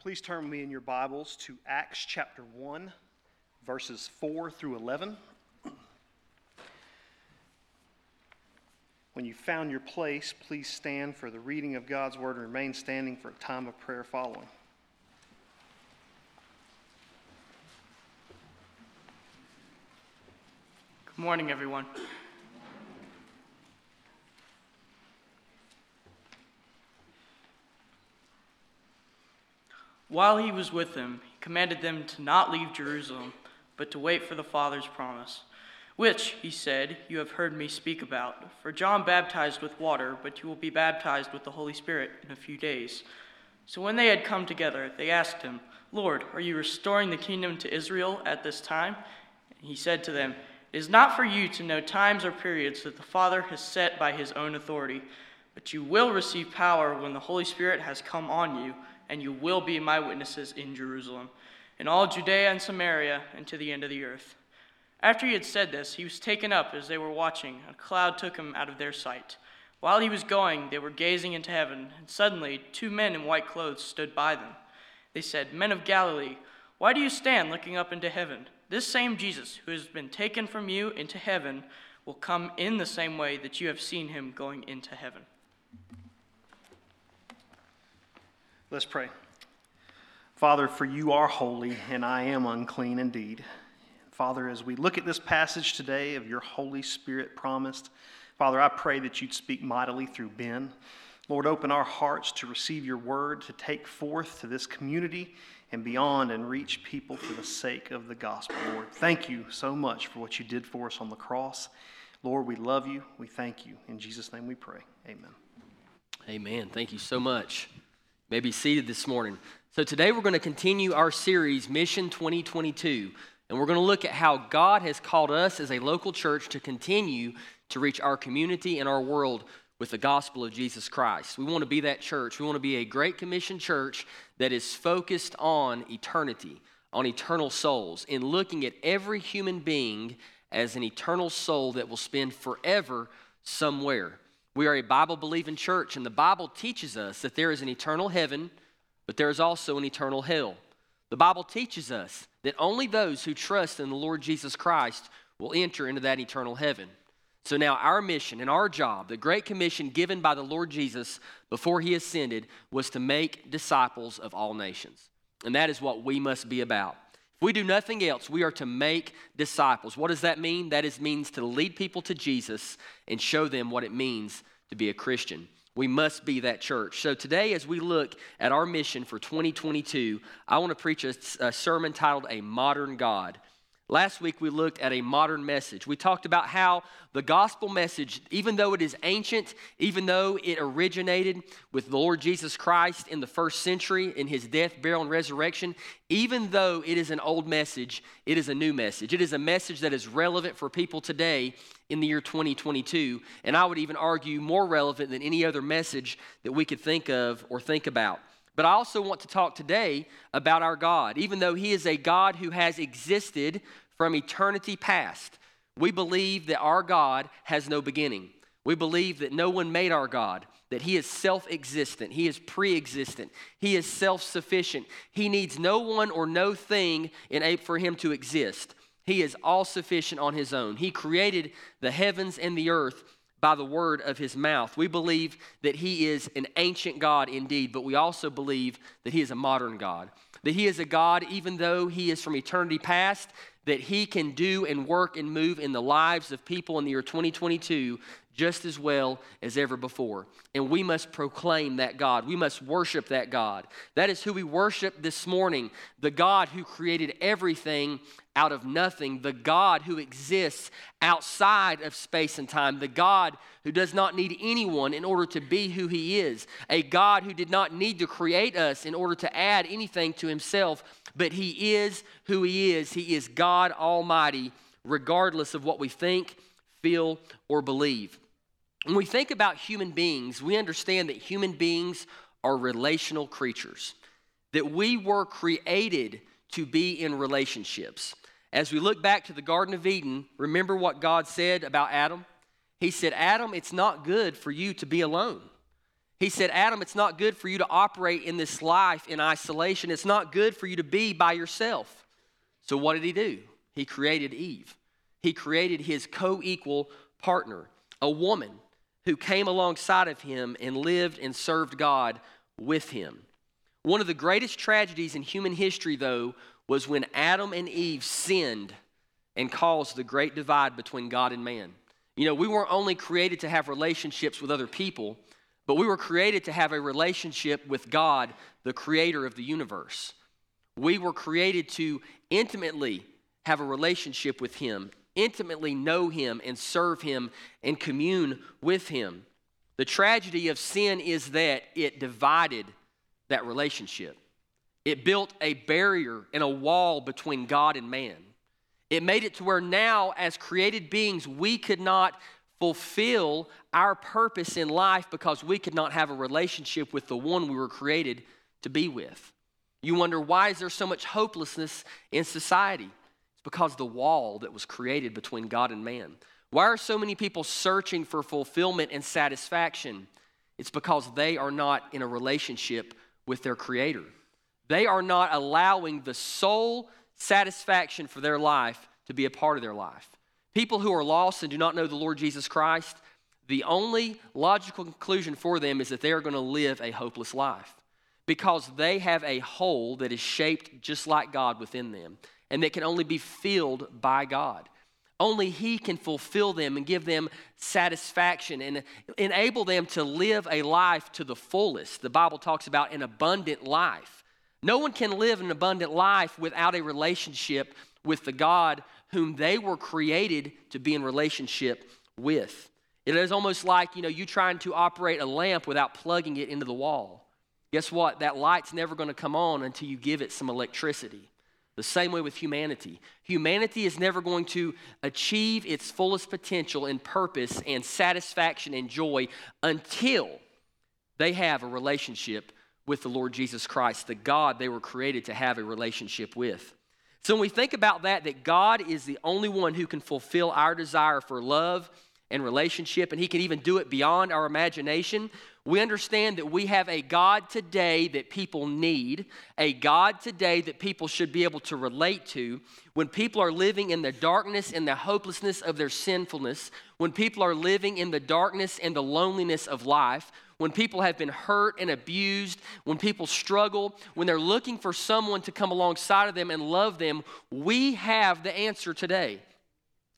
Please turn me in your Bibles to Acts chapter 1, verses 4 through 11. When you found your place, please stand for the reading of God's word and remain standing for a time of prayer following. Good morning, everyone. While he was with them, he commanded them to not leave Jerusalem, but to wait for the Father's promise, which, he said, you have heard me speak about. For John baptized with water, but you will be baptized with the Holy Spirit in a few days. So when they had come together, they asked him, Lord, are you restoring the kingdom to Israel at this time? And he said to them, It is not for you to know times or periods that the Father has set by his own authority, but you will receive power when the Holy Spirit has come on you and you will be my witnesses in Jerusalem, in all Judea and Samaria, and to the end of the earth. After he had said this, he was taken up as they were watching. A cloud took him out of their sight. While he was going, they were gazing into heaven, and suddenly two men in white clothes stood by them. They said, Men of Galilee, why do you stand looking up into heaven? This same Jesus, who has been taken from you into heaven, will come in the same way that you have seen him going into heaven. Let's pray. Father, for you are holy, and I am unclean indeed. Father, as we look at this passage today of your Holy Spirit promised, Father, I pray that you'd speak mightily through Ben. Lord, open our hearts to receive your word, to take forth to this community and beyond and reach people for the sake of the gospel, Lord. Thank you so much for what you did for us on the cross. Lord, we love you. We thank you. In Jesus' name we pray. Amen. Amen. Thank you so much may be seated this morning. So, today we're going to continue our series, Mission 2022, and we're going to look at how God has called us as a local church to continue to reach our community and our world with the gospel of Jesus Christ. We want to be that church. We want to be a Great Commission church that is focused on eternity, on eternal souls, in looking at every human being as an eternal soul that will spend forever somewhere. We are a Bible believing church, and the Bible teaches us that there is an eternal heaven, but there is also an eternal hell. The Bible teaches us that only those who trust in the Lord Jesus Christ will enter into that eternal heaven. So now, our mission and our job, the great commission given by the Lord Jesus before he ascended, was to make disciples of all nations. And that is what we must be about. We do nothing else, we are to make disciples. What does that mean? That is means to lead people to Jesus and show them what it means to be a Christian. We must be that church. So today, as we look at our mission for 2022, I want to preach a, a sermon titled A Modern God. Last week, we looked at a modern message. We talked about how the gospel message, even though it is ancient, even though it originated with the Lord Jesus Christ in the first century in his death, burial, and resurrection, even though it is an old message, it is a new message. It is a message that is relevant for people today in the year 2022. And I would even argue more relevant than any other message that we could think of or think about. But I also want to talk today about our God. Even though He is a God who has existed from eternity past, we believe that our God has no beginning. We believe that no one made our God, that He is self existent, He is pre existent, He is self sufficient. He needs no one or no thing in for Him to exist. He is all sufficient on His own. He created the heavens and the earth by the word of his mouth. We believe that he is an ancient God indeed, but we also believe that he is a modern God. That he is a God, even though he is from eternity past, that he can do and work and move in the lives of people in the year 2022 just as well as ever before. And we must proclaim that God. We must worship that God. That is who we worship this morning the God who created everything out of nothing, the God who exists outside of space and time, the God who does not need anyone in order to be who he is, a God who did not need to create us in order to add anything to himself, but he is who he is. He is God Almighty, regardless of what we think, feel, or believe. When we think about human beings, we understand that human beings are relational creatures, that we were created to be in relationships. As we look back to the Garden of Eden, remember what God said about Adam? He said, Adam, it's not good for you to be alone. He said, Adam, it's not good for you to operate in this life in isolation. It's not good for you to be by yourself. So, what did he do? He created Eve. He created his co equal partner, a woman who came alongside of him and lived and served God with him. One of the greatest tragedies in human history, though, was when Adam and Eve sinned and caused the great divide between God and man. You know, we weren't only created to have relationships with other people, but we were created to have a relationship with God, the creator of the universe. We were created to intimately have a relationship with Him, intimately know Him and serve Him and commune with Him. The tragedy of sin is that it divided that relationship. It built a barrier and a wall between God and man. It made it to where now, as created beings, we could not fulfill our purpose in life because we could not have a relationship with the one we were created to be with. You wonder why is there so much hopelessness in society? It's because the wall that was created between God and man. Why are so many people searching for fulfillment and satisfaction? It's because they are not in a relationship with their Creator. They are not allowing the sole satisfaction for their life to be a part of their life. People who are lost and do not know the Lord Jesus Christ, the only logical conclusion for them is that they are going to live a hopeless life because they have a hole that is shaped just like God within them and that can only be filled by God. Only He can fulfill them and give them satisfaction and enable them to live a life to the fullest. The Bible talks about an abundant life. No one can live an abundant life without a relationship with the God whom they were created to be in relationship with. It is almost like, you know, you trying to operate a lamp without plugging it into the wall. Guess what? That light's never going to come on until you give it some electricity. The same way with humanity. Humanity is never going to achieve its fullest potential and purpose and satisfaction and joy until they have a relationship with the Lord Jesus Christ, the God they were created to have a relationship with. So when we think about that, that God is the only one who can fulfill our desire for love and relationship, and He can even do it beyond our imagination, we understand that we have a God today that people need, a God today that people should be able to relate to. When people are living in the darkness and the hopelessness of their sinfulness, when people are living in the darkness and the loneliness of life, when people have been hurt and abused, when people struggle, when they're looking for someone to come alongside of them and love them, we have the answer today.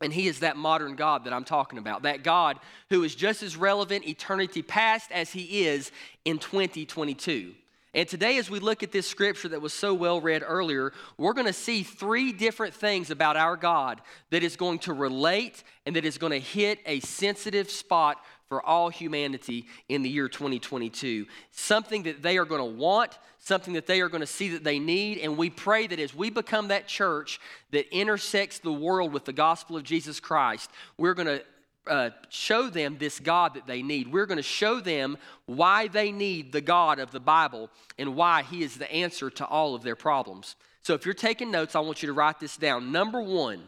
And he is that modern God that I'm talking about, that God who is just as relevant eternity past as he is in 2022. And today, as we look at this scripture that was so well read earlier, we're going to see three different things about our God that is going to relate and that is going to hit a sensitive spot for all humanity in the year 2022. Something that they are going to want, something that they are going to see that they need. And we pray that as we become that church that intersects the world with the gospel of Jesus Christ, we're going to uh, show them this God that they need. We're going to show them why they need the God of the Bible and why He is the answer to all of their problems. So if you're taking notes, I want you to write this down. Number one,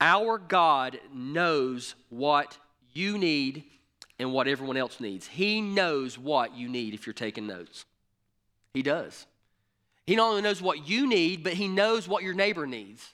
our God knows what you need and what everyone else needs. He knows what you need if you're taking notes. He does. He not only knows what you need, but he knows what your neighbor needs.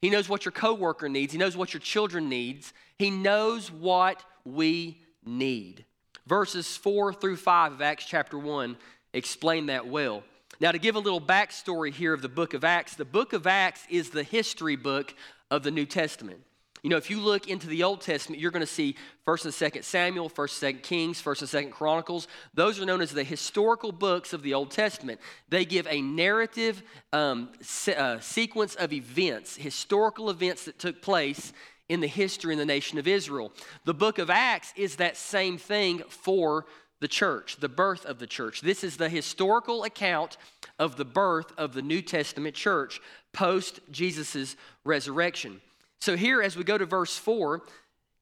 He knows what your coworker needs. He knows what your children needs. He knows what we need. Verses 4 through 5 of Acts chapter 1 explain that well. Now, to give a little backstory here of the book of Acts, the book of Acts is the history book of the New Testament. You know, if you look into the Old Testament, you're going to see 1st and 2nd Samuel, 1st and 2nd Kings, 1st and 2nd Chronicles. Those are known as the historical books of the Old Testament. They give a narrative um, se- uh, sequence of events, historical events that took place in the history in the nation of Israel. The book of Acts is that same thing for the church, the birth of the church. This is the historical account of the birth of the New Testament church post Jesus' resurrection. So, here as we go to verse 4,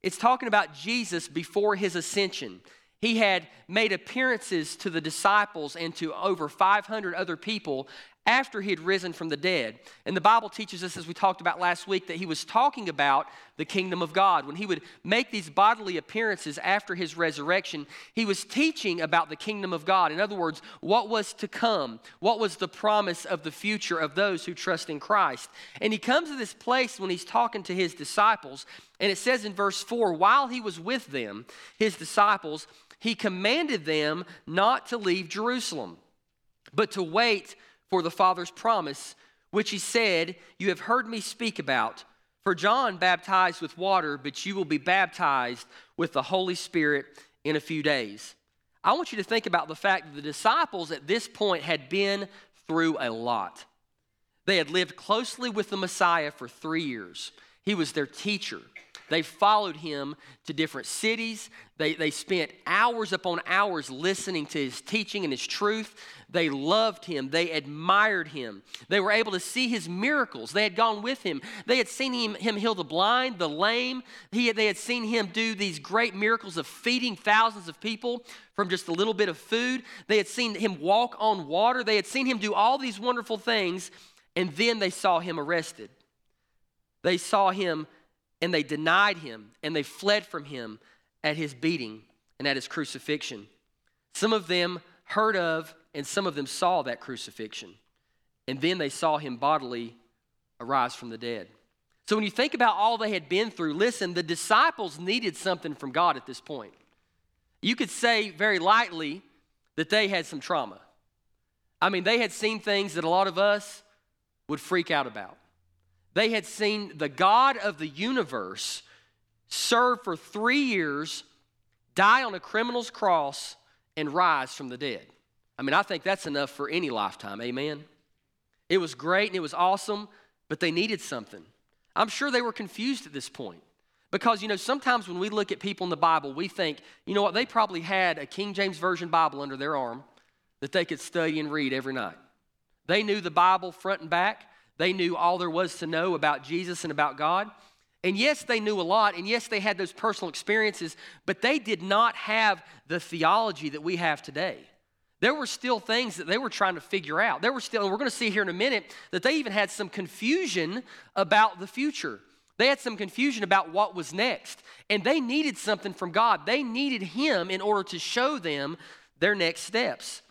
it's talking about Jesus before his ascension. He had made appearances to the disciples and to over 500 other people after he had risen from the dead. And the Bible teaches us, as we talked about last week, that he was talking about the kingdom of God. When he would make these bodily appearances after his resurrection, he was teaching about the kingdom of God. In other words, what was to come, what was the promise of the future of those who trust in Christ. And he comes to this place when he's talking to his disciples, and it says in verse 4 while he was with them, his disciples, he commanded them not to leave Jerusalem, but to wait for the Father's promise, which he said, You have heard me speak about. For John baptized with water, but you will be baptized with the Holy Spirit in a few days. I want you to think about the fact that the disciples at this point had been through a lot. They had lived closely with the Messiah for three years. He was their teacher. They followed him to different cities. They, they spent hours upon hours listening to his teaching and his truth. They loved him. They admired him. They were able to see his miracles. They had gone with him. They had seen him, him heal the blind, the lame. He, they had seen him do these great miracles of feeding thousands of people from just a little bit of food. They had seen him walk on water. They had seen him do all these wonderful things. And then they saw him arrested. They saw him and they denied him and they fled from him at his beating and at his crucifixion. Some of them heard of and some of them saw that crucifixion. And then they saw him bodily arise from the dead. So when you think about all they had been through, listen, the disciples needed something from God at this point. You could say very lightly that they had some trauma. I mean, they had seen things that a lot of us would freak out about. They had seen the God of the universe serve for three years, die on a criminal's cross, and rise from the dead. I mean, I think that's enough for any lifetime. Amen. It was great and it was awesome, but they needed something. I'm sure they were confused at this point. Because, you know, sometimes when we look at people in the Bible, we think, you know what, they probably had a King James Version Bible under their arm that they could study and read every night. They knew the Bible front and back. They knew all there was to know about Jesus and about God. And yes, they knew a lot, and yes, they had those personal experiences, but they did not have the theology that we have today. There were still things that they were trying to figure out. There were still, and we're going to see here in a minute, that they even had some confusion about the future. They had some confusion about what was next, and they needed something from God. They needed Him in order to show them their next steps.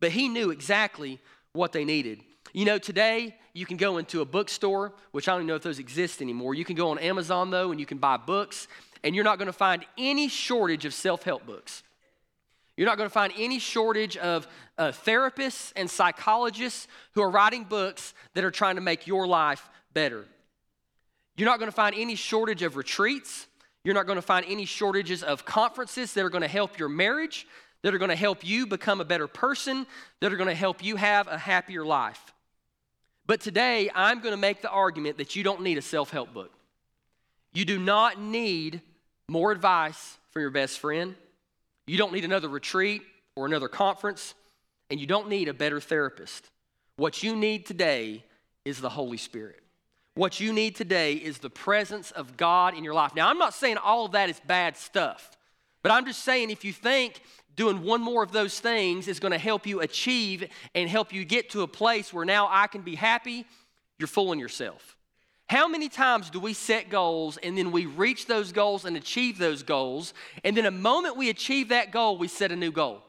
But He knew exactly what they needed. You know, today you can go into a bookstore, which I don't know if those exist anymore. You can go on Amazon, though, and you can buy books, and you're not going to find any shortage of self help books. You're not going to find any shortage of uh, therapists and psychologists who are writing books that are trying to make your life better. You're not going to find any shortage of retreats. You're not going to find any shortages of conferences that are going to help your marriage, that are going to help you become a better person, that are going to help you have a happier life. But today, I'm going to make the argument that you don't need a self help book. You do not need more advice from your best friend. You don't need another retreat or another conference, and you don't need a better therapist. What you need today is the Holy Spirit. What you need today is the presence of God in your life. Now, I'm not saying all of that is bad stuff, but I'm just saying if you think doing one more of those things is going to help you achieve and help you get to a place where now I can be happy, you're fooling yourself. How many times do we set goals and then we reach those goals and achieve those goals, and then a moment we achieve that goal, we set a new goal?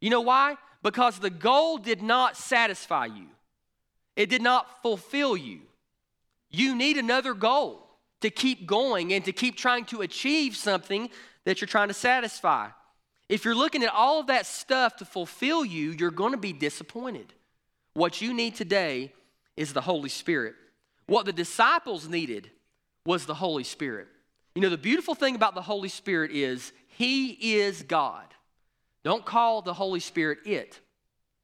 You know why? Because the goal did not satisfy you, it did not fulfill you. You need another goal to keep going and to keep trying to achieve something that you're trying to satisfy. If you're looking at all of that stuff to fulfill you, you're going to be disappointed. What you need today is the Holy Spirit. What the disciples needed was the Holy Spirit. You know, the beautiful thing about the Holy Spirit is He is God. Don't call the Holy Spirit it.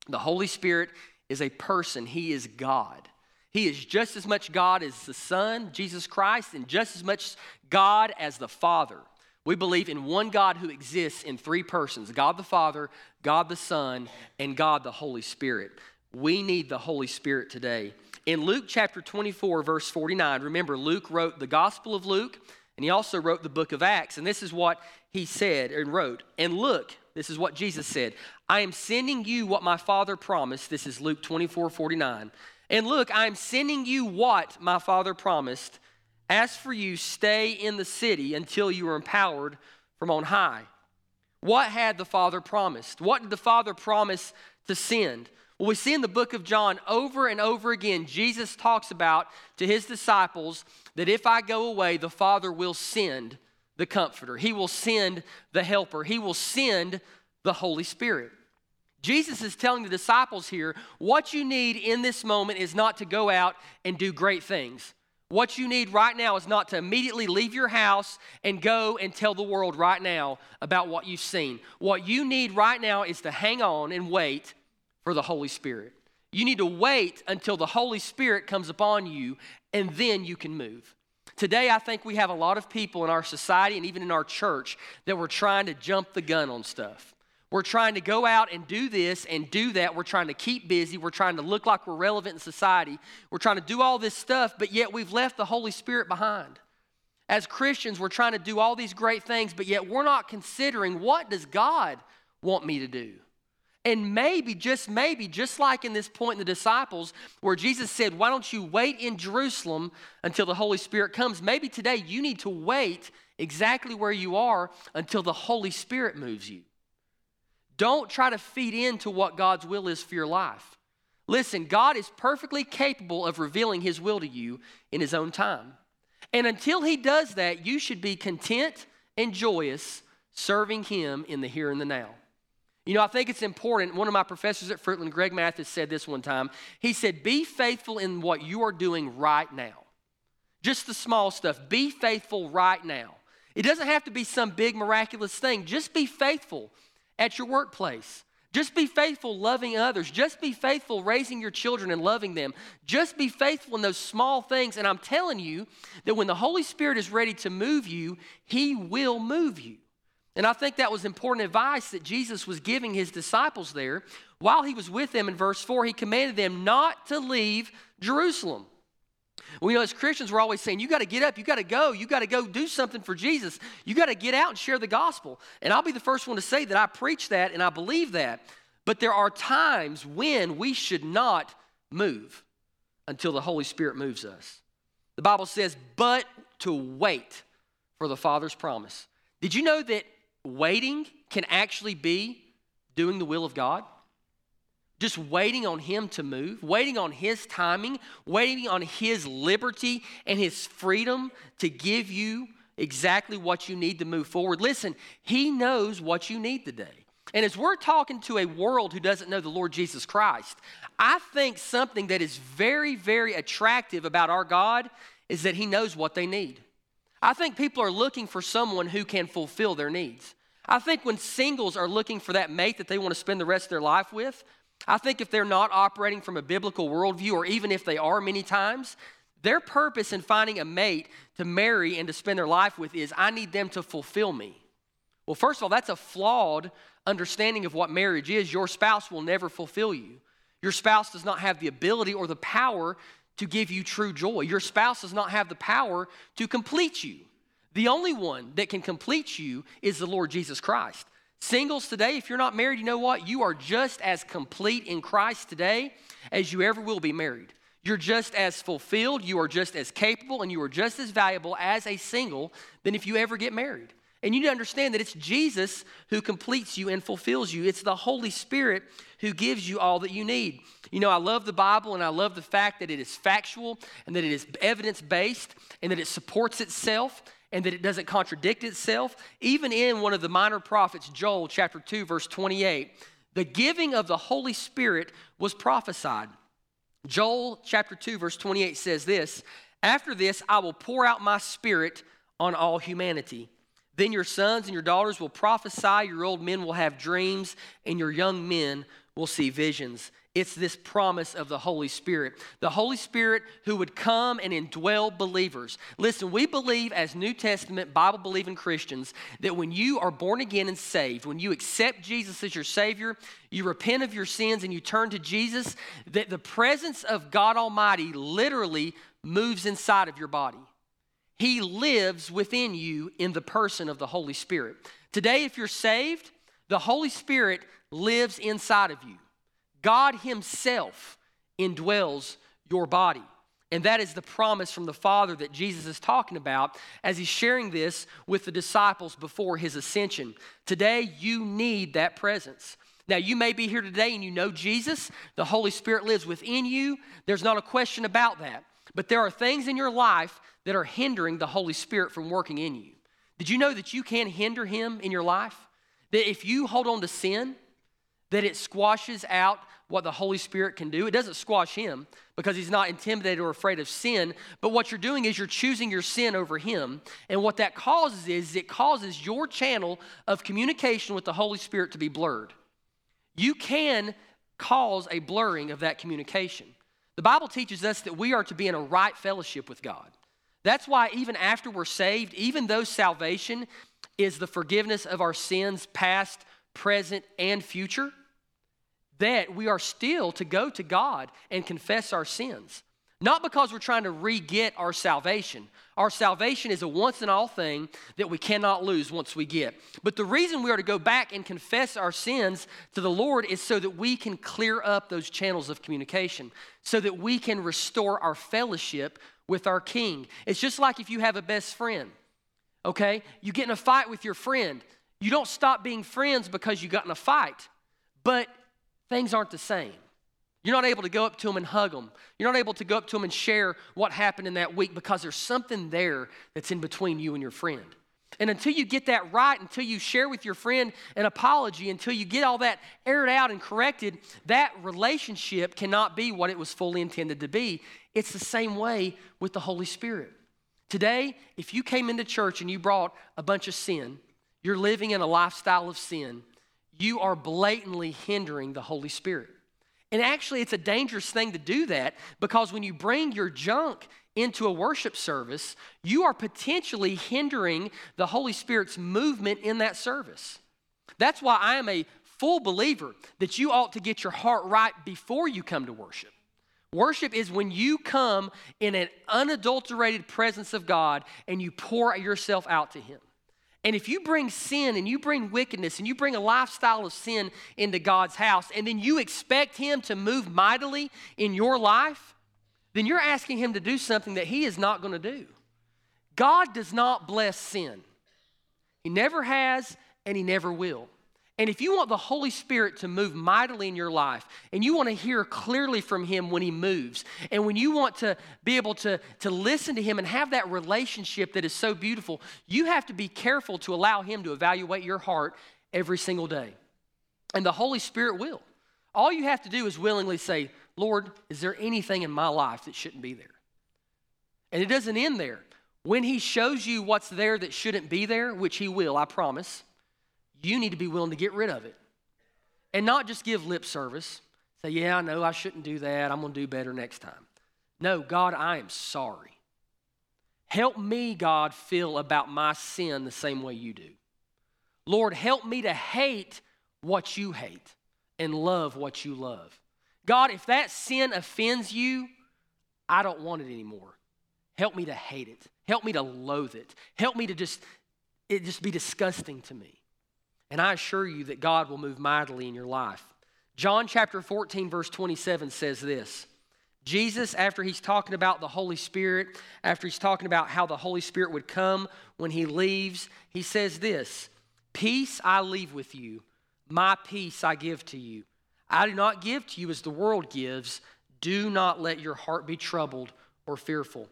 The Holy Spirit is a person, He is God. He is just as much God as the Son, Jesus Christ, and just as much God as the Father. We believe in one God who exists in three persons God the Father, God the Son, and God the Holy Spirit. We need the Holy Spirit today. In Luke chapter 24, verse 49, remember, Luke wrote the Gospel of Luke And he also wrote the book of Acts. And this is what he said and wrote. And look, this is what Jesus said I am sending you what my Father promised. This is Luke 24 49. And look, I am sending you what my Father promised. As for you, stay in the city until you are empowered from on high. What had the Father promised? What did the Father promise to send? Well, we see in the book of John over and over again, Jesus talks about to his disciples that if I go away, the Father will send the Comforter. He will send the Helper. He will send the Holy Spirit. Jesus is telling the disciples here what you need in this moment is not to go out and do great things. What you need right now is not to immediately leave your house and go and tell the world right now about what you've seen. What you need right now is to hang on and wait for the Holy Spirit. You need to wait until the Holy Spirit comes upon you and then you can move. Today, I think we have a lot of people in our society and even in our church that we're trying to jump the gun on stuff. We're trying to go out and do this and do that. We're trying to keep busy. We're trying to look like we're relevant in society. We're trying to do all this stuff, but yet we've left the Holy Spirit behind. As Christians, we're trying to do all these great things, but yet we're not considering what does God want me to do? And maybe, just maybe, just like in this point in the disciples, where Jesus said, Why don't you wait in Jerusalem until the Holy Spirit comes? Maybe today you need to wait exactly where you are until the Holy Spirit moves you. Don't try to feed into what God's will is for your life. Listen, God is perfectly capable of revealing His will to you in His own time. And until He does that, you should be content and joyous serving Him in the here and the now. You know, I think it's important. One of my professors at Fruitland, Greg Mathis, said this one time. He said, Be faithful in what you are doing right now. Just the small stuff. Be faithful right now. It doesn't have to be some big miraculous thing. Just be faithful at your workplace. Just be faithful loving others. Just be faithful raising your children and loving them. Just be faithful in those small things. And I'm telling you that when the Holy Spirit is ready to move you, He will move you. And I think that was important advice that Jesus was giving His disciples there. While He was with them in verse 4, He commanded them not to leave Jerusalem. We know as Christians, we're always saying, you got to get up, you got to go, you got to go do something for Jesus. You got to get out and share the gospel. And I'll be the first one to say that I preach that and I believe that. But there are times when we should not move until the Holy Spirit moves us. The Bible says, but to wait for the Father's promise. Did you know that waiting can actually be doing the will of God? Just waiting on Him to move, waiting on His timing, waiting on His liberty and His freedom to give you exactly what you need to move forward. Listen, He knows what you need today. And as we're talking to a world who doesn't know the Lord Jesus Christ, I think something that is very, very attractive about our God is that He knows what they need. I think people are looking for someone who can fulfill their needs. I think when singles are looking for that mate that they want to spend the rest of their life with, I think if they're not operating from a biblical worldview, or even if they are many times, their purpose in finding a mate to marry and to spend their life with is I need them to fulfill me. Well, first of all, that's a flawed understanding of what marriage is. Your spouse will never fulfill you. Your spouse does not have the ability or the power to give you true joy. Your spouse does not have the power to complete you. The only one that can complete you is the Lord Jesus Christ. Singles today, if you're not married, you know what? You are just as complete in Christ today as you ever will be married. You're just as fulfilled, you are just as capable, and you are just as valuable as a single than if you ever get married. And you need to understand that it's Jesus who completes you and fulfills you. It's the Holy Spirit who gives you all that you need. You know, I love the Bible and I love the fact that it is factual and that it is evidence based and that it supports itself and that it doesn't contradict itself. Even in one of the minor prophets, Joel chapter 2, verse 28, the giving of the Holy Spirit was prophesied. Joel chapter 2, verse 28 says this After this, I will pour out my spirit on all humanity. Then your sons and your daughters will prophesy, your old men will have dreams, and your young men will see visions. It's this promise of the Holy Spirit. The Holy Spirit who would come and indwell believers. Listen, we believe as New Testament Bible believing Christians that when you are born again and saved, when you accept Jesus as your Savior, you repent of your sins and you turn to Jesus, that the presence of God Almighty literally moves inside of your body. He lives within you in the person of the Holy Spirit. Today, if you're saved, the Holy Spirit lives inside of you. God Himself indwells your body. And that is the promise from the Father that Jesus is talking about as he's sharing this with the disciples before his ascension. Today, you need that presence. Now, you may be here today and you know Jesus, the Holy Spirit lives within you. There's not a question about that. But there are things in your life that are hindering the Holy Spirit from working in you. Did you know that you can hinder him in your life? That if you hold on to sin, that it squashes out what the Holy Spirit can do. It doesn't squash him because he's not intimidated or afraid of sin, but what you're doing is you're choosing your sin over him. And what that causes is it causes your channel of communication with the Holy Spirit to be blurred. You can cause a blurring of that communication. The Bible teaches us that we are to be in a right fellowship with God. That's why, even after we're saved, even though salvation is the forgiveness of our sins, past, present, and future, that we are still to go to God and confess our sins. Not because we're trying to re get our salvation. Our salvation is a once and all thing that we cannot lose once we get. But the reason we are to go back and confess our sins to the Lord is so that we can clear up those channels of communication, so that we can restore our fellowship with our King. It's just like if you have a best friend, okay? You get in a fight with your friend. You don't stop being friends because you got in a fight, but things aren't the same. You're not able to go up to them and hug them. You're not able to go up to them and share what happened in that week because there's something there that's in between you and your friend. And until you get that right, until you share with your friend an apology, until you get all that aired out and corrected, that relationship cannot be what it was fully intended to be. It's the same way with the Holy Spirit. Today, if you came into church and you brought a bunch of sin, you're living in a lifestyle of sin, you are blatantly hindering the Holy Spirit. And actually, it's a dangerous thing to do that because when you bring your junk into a worship service, you are potentially hindering the Holy Spirit's movement in that service. That's why I am a full believer that you ought to get your heart right before you come to worship. Worship is when you come in an unadulterated presence of God and you pour yourself out to Him. And if you bring sin and you bring wickedness and you bring a lifestyle of sin into God's house and then you expect Him to move mightily in your life, then you're asking Him to do something that He is not going to do. God does not bless sin, He never has and He never will. And if you want the Holy Spirit to move mightily in your life, and you want to hear clearly from Him when He moves, and when you want to be able to, to listen to Him and have that relationship that is so beautiful, you have to be careful to allow Him to evaluate your heart every single day. And the Holy Spirit will. All you have to do is willingly say, Lord, is there anything in my life that shouldn't be there? And it doesn't end there. When He shows you what's there that shouldn't be there, which He will, I promise you need to be willing to get rid of it. And not just give lip service. Say, yeah, I know I shouldn't do that. I'm going to do better next time. No, God, I am sorry. Help me, God, feel about my sin the same way you do. Lord, help me to hate what you hate and love what you love. God, if that sin offends you, I don't want it anymore. Help me to hate it. Help me to loathe it. Help me to just it just be disgusting to me. And I assure you that God will move mightily in your life. John chapter 14, verse 27 says this Jesus, after he's talking about the Holy Spirit, after he's talking about how the Holy Spirit would come when he leaves, he says this Peace I leave with you, my peace I give to you. I do not give to you as the world gives. Do not let your heart be troubled or fearful.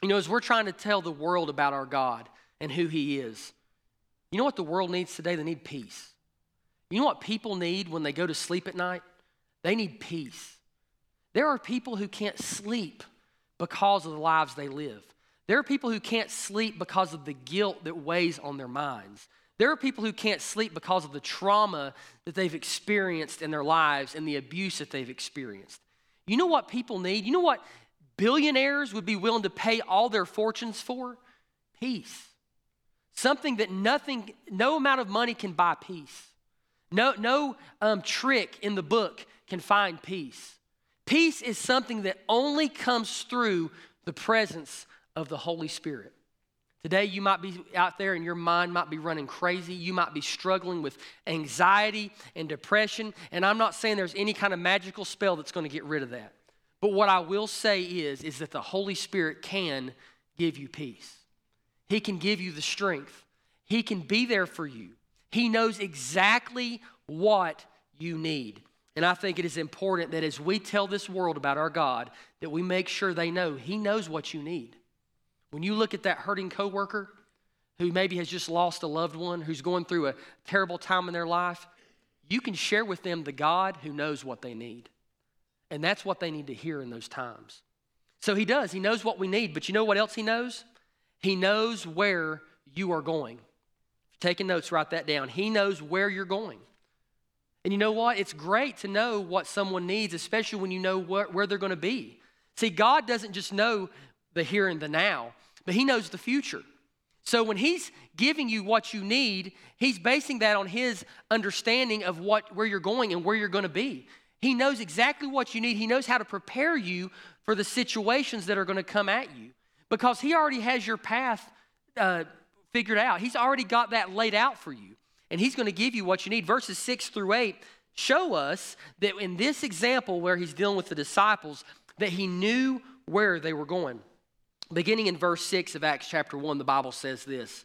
You know, as we're trying to tell the world about our God and who he is, you know what the world needs today? They need peace. You know what people need when they go to sleep at night? They need peace. There are people who can't sleep because of the lives they live. There are people who can't sleep because of the guilt that weighs on their minds. There are people who can't sleep because of the trauma that they've experienced in their lives and the abuse that they've experienced. You know what people need? You know what billionaires would be willing to pay all their fortunes for? Peace. Something that nothing, no amount of money can buy peace. No, no um, trick in the book can find peace. Peace is something that only comes through the presence of the Holy Spirit. Today, you might be out there and your mind might be running crazy. You might be struggling with anxiety and depression. And I'm not saying there's any kind of magical spell that's going to get rid of that. But what I will say is, is that the Holy Spirit can give you peace. He can give you the strength. He can be there for you. He knows exactly what you need. And I think it is important that as we tell this world about our God, that we make sure they know He knows what you need. When you look at that hurting coworker who maybe has just lost a loved one, who's going through a terrible time in their life, you can share with them the God who knows what they need. And that's what they need to hear in those times. So he does. He knows what we need. But you know what else he knows? He knows where you are going. Taking notes, write that down. He knows where you're going. And you know what? It's great to know what someone needs, especially when you know where, they're going to be. See, God doesn't just know the here and the now, but He knows the future. So when He's giving you what you need, He's basing that on His understanding of what, where you're going and where you're going to be. He knows exactly what you need. He knows how to prepare you for the situations that are going to come at you because He already has your path uh, figured out. He's already got that laid out for you, and He's going to give you what you need. Verses 6 through 8 show us that in this example where He's dealing with the disciples, that He knew where they were going. Beginning in verse 6 of Acts chapter 1, the Bible says this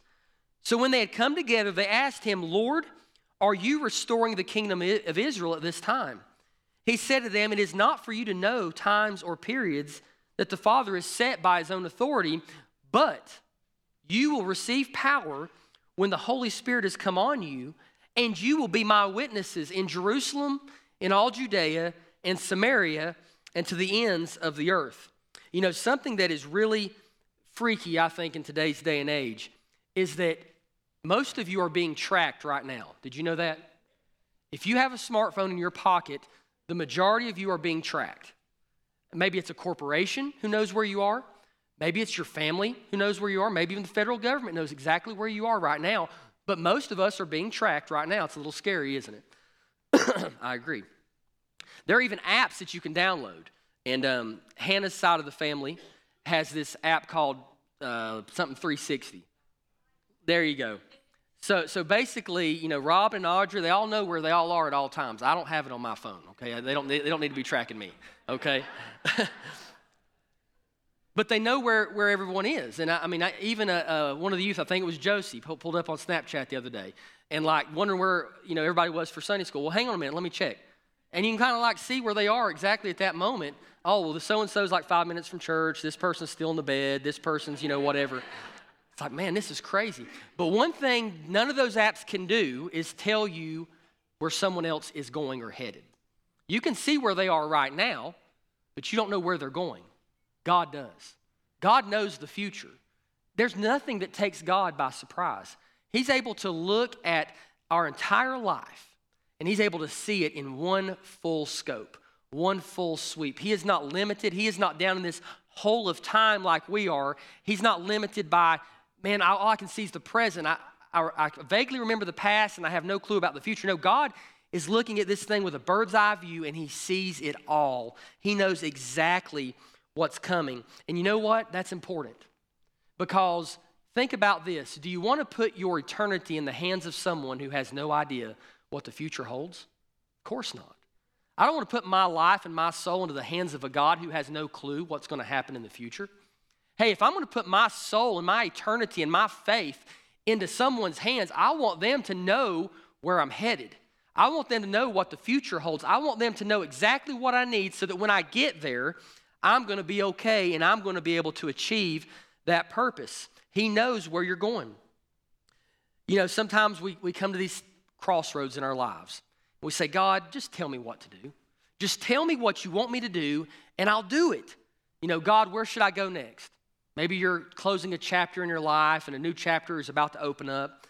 So when they had come together, they asked him, Lord, are you restoring the kingdom of Israel at this time? He said to them, It is not for you to know times or periods that the Father is set by his own authority, but you will receive power when the Holy Spirit has come on you, and you will be my witnesses in Jerusalem, in all Judea, and Samaria, and to the ends of the earth. You know, something that is really freaky, I think, in today's day and age is that most of you are being tracked right now. Did you know that? If you have a smartphone in your pocket, the majority of you are being tracked. Maybe it's a corporation who knows where you are. Maybe it's your family who knows where you are. Maybe even the federal government knows exactly where you are right now. But most of us are being tracked right now. It's a little scary, isn't it? I agree. There are even apps that you can download. And um, Hannah's side of the family has this app called uh, something 360. There you go. So, so basically, you know, Rob and Audrey, they all know where they all are at all times. I don't have it on my phone, okay? They don't, they don't need to be tracking me, okay? but they know where, where everyone is. And I, I mean, I, even uh, uh, one of the youth, I think it was Josie, pulled up on Snapchat the other day and like wondering where, you know, everybody was for Sunday school. Well, hang on a minute, let me check. And you can kind of like see where they are exactly at that moment oh, well, the so and so's like five minutes from church. This person's still in the bed. This person's, you know, whatever. It's like, man, this is crazy. But one thing none of those apps can do is tell you where someone else is going or headed. You can see where they are right now, but you don't know where they're going. God does. God knows the future. There's nothing that takes God by surprise. He's able to look at our entire life and He's able to see it in one full scope one full sweep. He is not limited. He is not down in this hole of time like we are. He's not limited by, man, all I can see is the present. I, I, I vaguely remember the past and I have no clue about the future. No, God is looking at this thing with a bird's eye view and He sees it all. He knows exactly what's coming. And you know what? That's important because think about this. Do you want to put your eternity in the hands of someone who has no idea what the future holds? Of course not. I don't want to put my life and my soul into the hands of a God who has no clue what's going to happen in the future. Hey, if I'm going to put my soul and my eternity and my faith into someone's hands, I want them to know where I'm headed. I want them to know what the future holds. I want them to know exactly what I need so that when I get there, I'm going to be okay and I'm going to be able to achieve that purpose. He knows where you're going. You know, sometimes we, we come to these crossroads in our lives. We say, God, just tell me what to do. Just tell me what you want me to do, and I'll do it. You know, God, where should I go next? Maybe you're closing a chapter in your life and a new chapter is about to open up.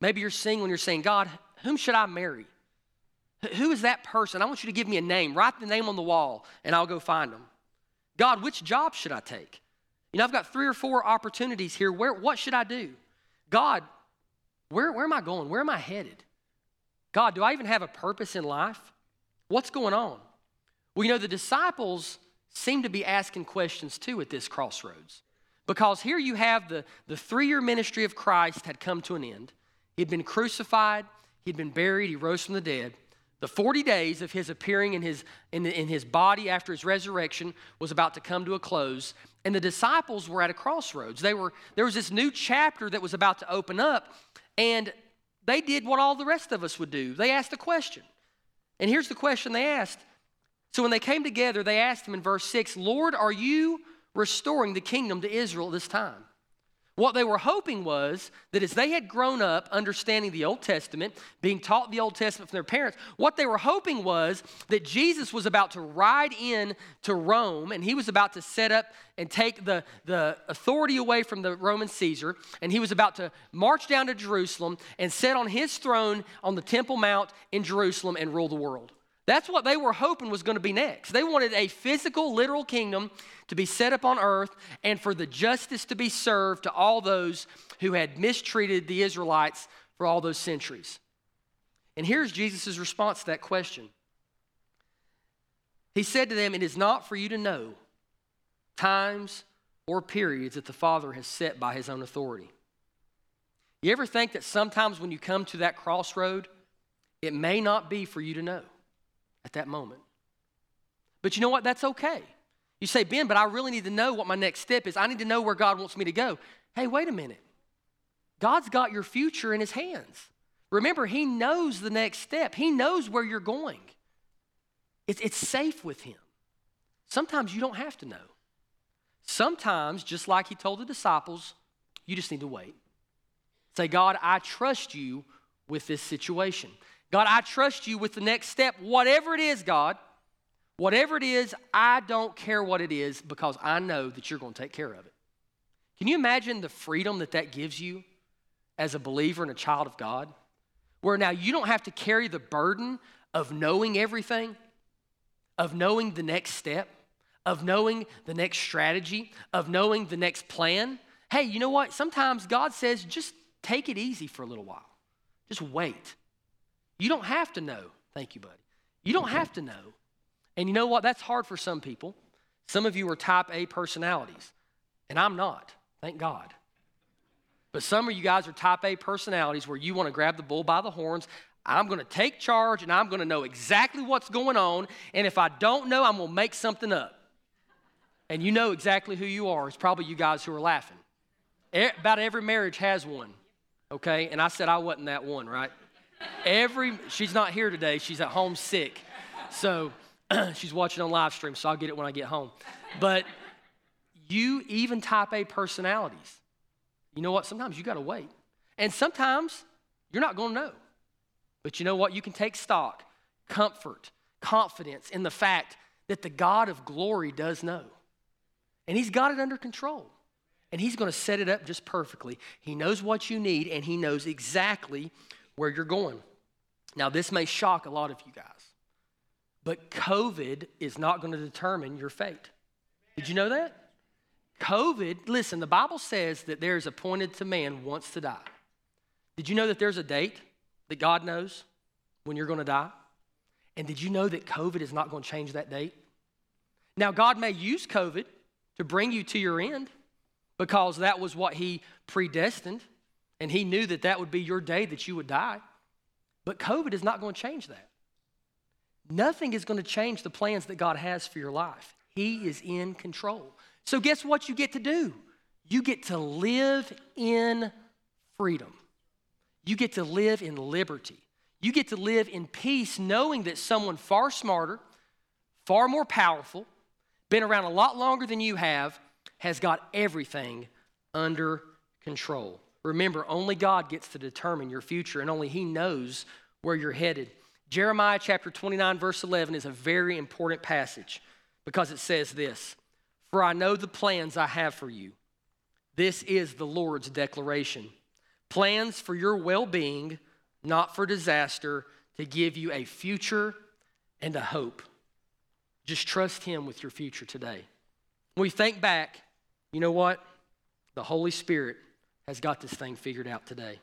Maybe you're seeing when you're saying, God, whom should I marry? Who is that person? I want you to give me a name. Write the name on the wall, and I'll go find them. God, which job should I take? You know, I've got three or four opportunities here. Where, what should I do? God, where, where am I going? Where am I headed? God, do I even have a purpose in life? What's going on? Well, you know, the disciples seem to be asking questions too at this crossroads Because here you have the, the three year ministry of Christ had come to an end. He'd been crucified, he'd been buried, he rose from the dead. The 40 days of his appearing in his, in, in his body after his resurrection was about to come to a close, and the disciples were at a crossroads. They were, there was this new chapter that was about to open up, and they did what all the rest of us would do. They asked a question. And here's the question they asked. So when they came together, they asked him in verse 6 Lord, are you restoring the kingdom to Israel this time? What they were hoping was that as they had grown up understanding the Old Testament, being taught the Old Testament from their parents, what they were hoping was that Jesus was about to ride in to Rome and he was about to set up and take the, the authority away from the Roman Caesar, and he was about to march down to Jerusalem and sit on his throne on the Temple Mount in Jerusalem and rule the world. That's what they were hoping was going to be next. They wanted a physical, literal kingdom to be set up on earth and for the justice to be served to all those who had mistreated the Israelites for all those centuries. And here's Jesus' response to that question He said to them, It is not for you to know times or periods that the Father has set by his own authority. You ever think that sometimes when you come to that crossroad, it may not be for you to know? At that moment. But you know what? That's okay. You say, Ben, but I really need to know what my next step is. I need to know where God wants me to go. Hey, wait a minute. God's got your future in His hands. Remember, He knows the next step, He knows where you're going. It's, it's safe with Him. Sometimes you don't have to know. Sometimes, just like He told the disciples, you just need to wait. Say, God, I trust you with this situation. God, I trust you with the next step, whatever it is, God. Whatever it is, I don't care what it is because I know that you're going to take care of it. Can you imagine the freedom that that gives you as a believer and a child of God? Where now you don't have to carry the burden of knowing everything, of knowing the next step, of knowing the next strategy, of knowing the next plan. Hey, you know what? Sometimes God says, just take it easy for a little while. Just wait. You don't have to know. Thank you, buddy. You don't have to know. And you know what? That's hard for some people. Some of you are type A personalities, and I'm not. Thank God. But some of you guys are type A personalities where you want to grab the bull by the horns. I'm going to take charge and I'm going to know exactly what's going on. And if I don't know, I'm going to make something up. And you know exactly who you are. It's probably you guys who are laughing. About every marriage has one, okay? And I said I wasn't that one, right? Every she's not here today. She's at home sick. So she's watching on live stream, so I'll get it when I get home. But you even type A personalities. You know what? Sometimes you got to wait. And sometimes you're not going to know. But you know what? You can take stock, comfort, confidence in the fact that the God of glory does know. And He's got it under control. And He's going to set it up just perfectly. He knows what you need, and He knows exactly where you're going. Now, this may shock a lot of you guys, but COVID is not going to determine your fate. Did you know that? COVID, listen, the Bible says that there is appointed to man once to die. Did you know that there's a date that God knows when you're going to die? And did you know that COVID is not going to change that date? Now, God may use COVID to bring you to your end because that was what He predestined. And he knew that that would be your day that you would die. But COVID is not going to change that. Nothing is going to change the plans that God has for your life. He is in control. So, guess what you get to do? You get to live in freedom. You get to live in liberty. You get to live in peace knowing that someone far smarter, far more powerful, been around a lot longer than you have, has got everything under control. Remember, only God gets to determine your future, and only He knows where you're headed. Jeremiah chapter 29, verse 11 is a very important passage because it says this For I know the plans I have for you. This is the Lord's declaration plans for your well being, not for disaster, to give you a future and a hope. Just trust Him with your future today. When we think back, you know what? The Holy Spirit has got this thing figured out today.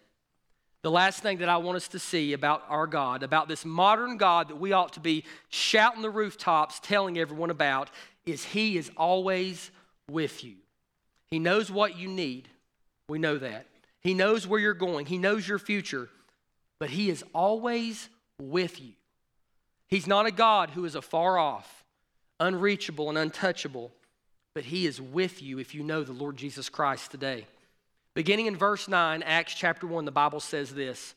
The last thing that I want us to see about our God, about this modern God that we ought to be shouting the rooftops, telling everyone about, is He is always with you. He knows what you need. We know that. He knows where you're going, He knows your future, but He is always with you. He's not a God who is afar off, unreachable, and untouchable, but He is with you if you know the Lord Jesus Christ today. Beginning in verse 9, Acts chapter 1, the Bible says this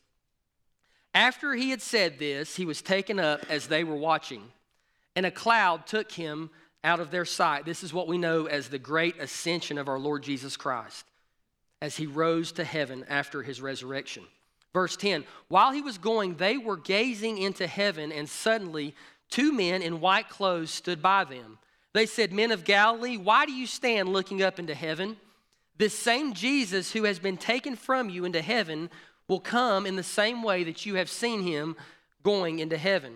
After he had said this, he was taken up as they were watching, and a cloud took him out of their sight. This is what we know as the great ascension of our Lord Jesus Christ as he rose to heaven after his resurrection. Verse 10 While he was going, they were gazing into heaven, and suddenly two men in white clothes stood by them. They said, Men of Galilee, why do you stand looking up into heaven? This same Jesus who has been taken from you into heaven will come in the same way that you have seen him going into heaven.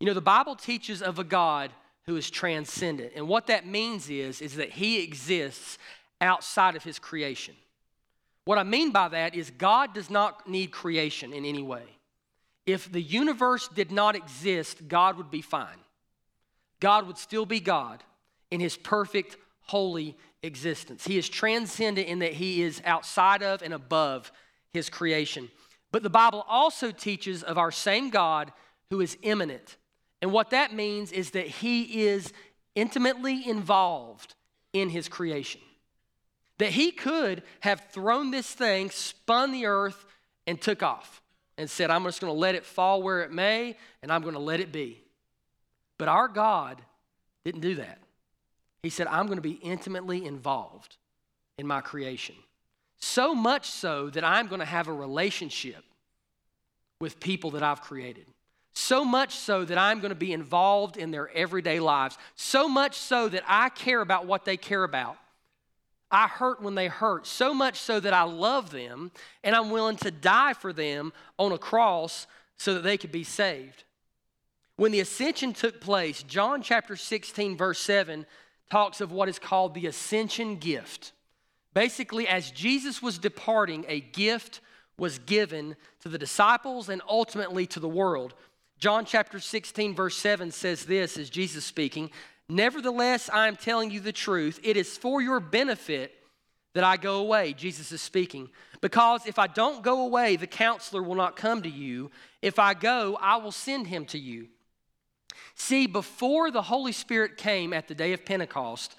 You know, the Bible teaches of a God who is transcendent. And what that means is, is that he exists outside of his creation. What I mean by that is God does not need creation in any way. If the universe did not exist, God would be fine. God would still be God in his perfect, holy existence. He is transcendent in that he is outside of and above his creation. But the Bible also teaches of our same God who is immanent. And what that means is that he is intimately involved in his creation. That he could have thrown this thing, spun the earth, and took off and said, I'm just going to let it fall where it may, and I'm going to let it be. But our God didn't do that. He said, I'm going to be intimately involved in my creation. So much so that I'm going to have a relationship with people that I've created. So much so that I'm going to be involved in their everyday lives. So much so that I care about what they care about. I hurt when they hurt, so much so that I love them and I'm willing to die for them on a cross so that they could be saved. When the ascension took place, John chapter 16, verse 7 talks of what is called the ascension gift. Basically, as Jesus was departing, a gift was given to the disciples and ultimately to the world. John chapter 16, verse 7 says this as Jesus speaking Nevertheless, I am telling you the truth. It is for your benefit that I go away. Jesus is speaking. Because if I don't go away, the counselor will not come to you. If I go, I will send him to you. See, before the Holy Spirit came at the day of Pentecost,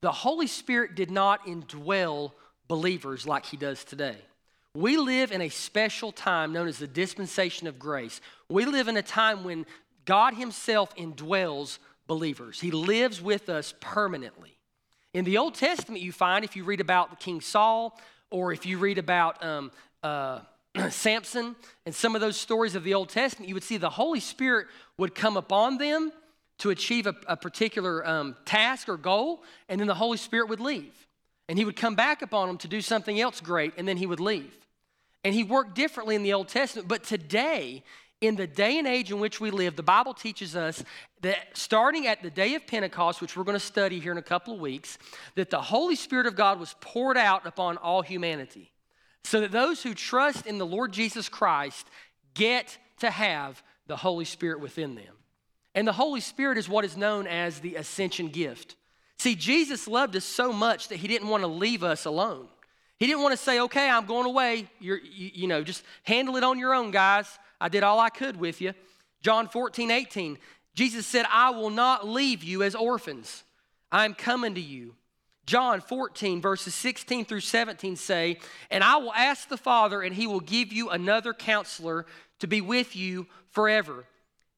the Holy Spirit did not indwell believers like he does today. We live in a special time known as the dispensation of grace. We live in a time when God Himself indwells believers. He lives with us permanently. In the Old Testament, you find, if you read about King Saul, or if you read about um, uh, Samson and some of those stories of the Old Testament, you would see the Holy Spirit would come upon them to achieve a, a particular um, task or goal, and then the Holy Spirit would leave. And he would come back upon them to do something else great, and then he would leave. And he worked differently in the Old Testament, but today, in the day and age in which we live, the Bible teaches us that starting at the day of Pentecost, which we're going to study here in a couple of weeks, that the Holy Spirit of God was poured out upon all humanity. So that those who trust in the Lord Jesus Christ get to have the Holy Spirit within them. And the Holy Spirit is what is known as the ascension gift. See, Jesus loved us so much that he didn't want to leave us alone. He didn't want to say, okay, I'm going away. You're, you, you know, just handle it on your own, guys. I did all I could with you. John 14, 18, Jesus said, I will not leave you as orphans. I'm coming to you. John 14, verses 16 through 17 say, And I will ask the Father, and he will give you another counselor to be with you forever.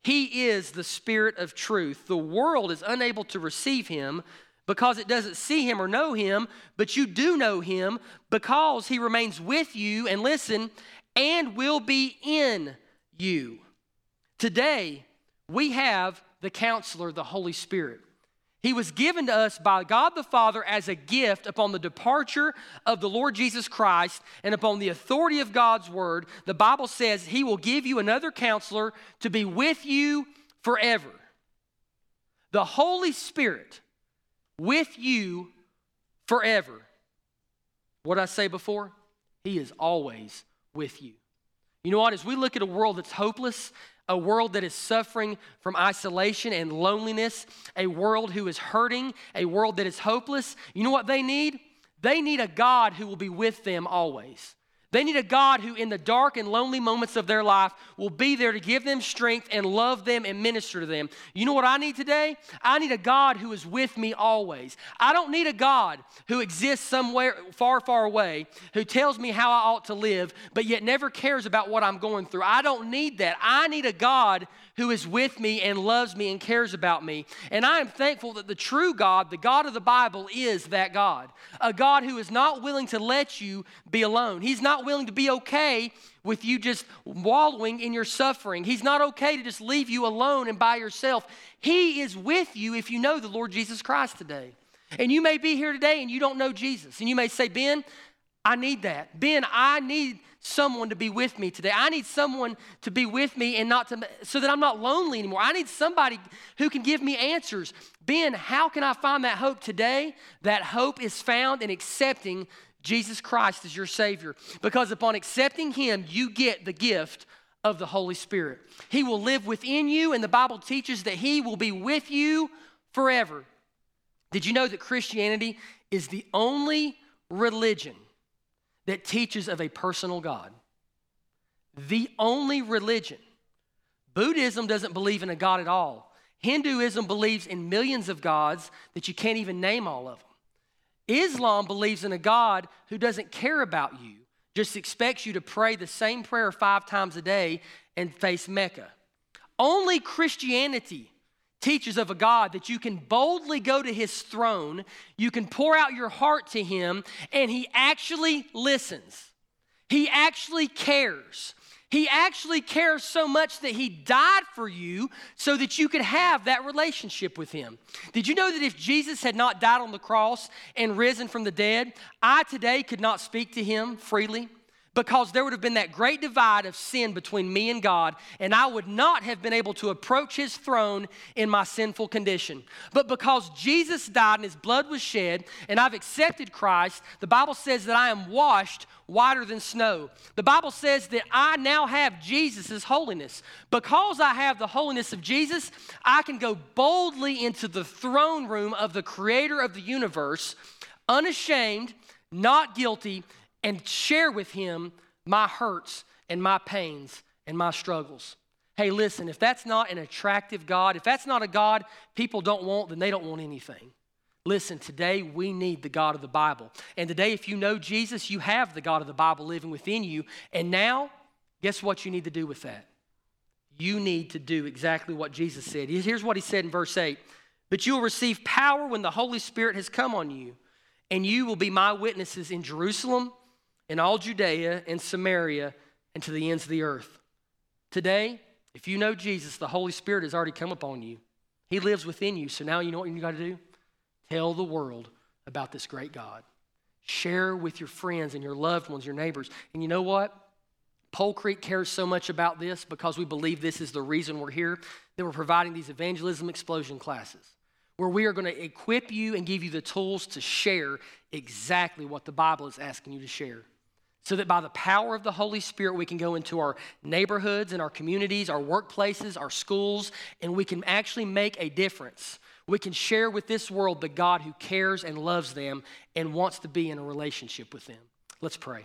He is the Spirit of truth. The world is unable to receive him because it doesn't see him or know him, but you do know him because he remains with you, and listen, and will be in you. Today, we have the counselor, the Holy Spirit. He was given to us by God the Father as a gift upon the departure of the Lord Jesus Christ and upon the authority of God's word. The Bible says He will give you another counselor to be with you forever. The Holy Spirit with you forever. What I say before? He is always with you. You know what? As we look at a world that's hopeless, a world that is suffering from isolation and loneliness, a world who is hurting, a world that is hopeless, you know what they need? They need a God who will be with them always. They need a God who, in the dark and lonely moments of their life, will be there to give them strength and love them and minister to them. You know what I need today? I need a God who is with me always. I don't need a God who exists somewhere far, far away, who tells me how I ought to live, but yet never cares about what I'm going through. I don't need that. I need a God who is with me and loves me and cares about me. And I am thankful that the true God, the God of the Bible, is that God. A God who is not willing to let you be alone. He's not willing to be okay with you just wallowing in your suffering. He's not okay to just leave you alone and by yourself. He is with you if you know the Lord Jesus Christ today. And you may be here today and you don't know Jesus. And you may say, Ben, I need that. Ben, I need someone to be with me today. I need someone to be with me and not to so that I'm not lonely anymore. I need somebody who can give me answers. Ben, how can I find that hope today? That hope is found in accepting Jesus Christ as your Savior. Because upon accepting Him, you get the gift of the Holy Spirit. He will live within you, and the Bible teaches that He will be with you forever. Did you know that Christianity is the only religion that teaches of a personal God. The only religion. Buddhism doesn't believe in a God at all. Hinduism believes in millions of gods that you can't even name all of them. Islam believes in a God who doesn't care about you, just expects you to pray the same prayer five times a day and face Mecca. Only Christianity teaches of a God that you can boldly go to his throne, you can pour out your heart to him, and he actually listens. He actually cares. He actually cares so much that he died for you so that you could have that relationship with him. Did you know that if Jesus had not died on the cross and risen from the dead, I today could not speak to him freely? Because there would have been that great divide of sin between me and God, and I would not have been able to approach His throne in my sinful condition. But because Jesus died and His blood was shed, and I've accepted Christ, the Bible says that I am washed whiter than snow. The Bible says that I now have Jesus' holiness. Because I have the holiness of Jesus, I can go boldly into the throne room of the Creator of the universe, unashamed, not guilty and share with him my hurts and my pains and my struggles. Hey, listen, if that's not an attractive God, if that's not a God people don't want, then they don't want anything. Listen, today we need the God of the Bible. And today, if you know Jesus, you have the God of the Bible living within you. And now, guess what you need to do with that? You need to do exactly what Jesus said. Here's what he said in verse 8 But you will receive power when the Holy Spirit has come on you, and you will be my witnesses in Jerusalem in all Judea and Samaria and to the ends of the earth. Today, if you know Jesus, the Holy Spirit has already come upon you. He lives within you. So now you know what you got to do? Tell the world about this great God. Share with your friends and your loved ones, your neighbors. And you know what? Pole Creek cares so much about this because we believe this is the reason we're here that we're providing these evangelism explosion classes where we are going to equip you and give you the tools to share exactly what the Bible is asking you to share so that by the power of the Holy Spirit, we can go into our neighborhoods and our communities, our workplaces, our schools, and we can actually make a difference. We can share with this world the God who cares and loves them and wants to be in a relationship with them. Let's pray.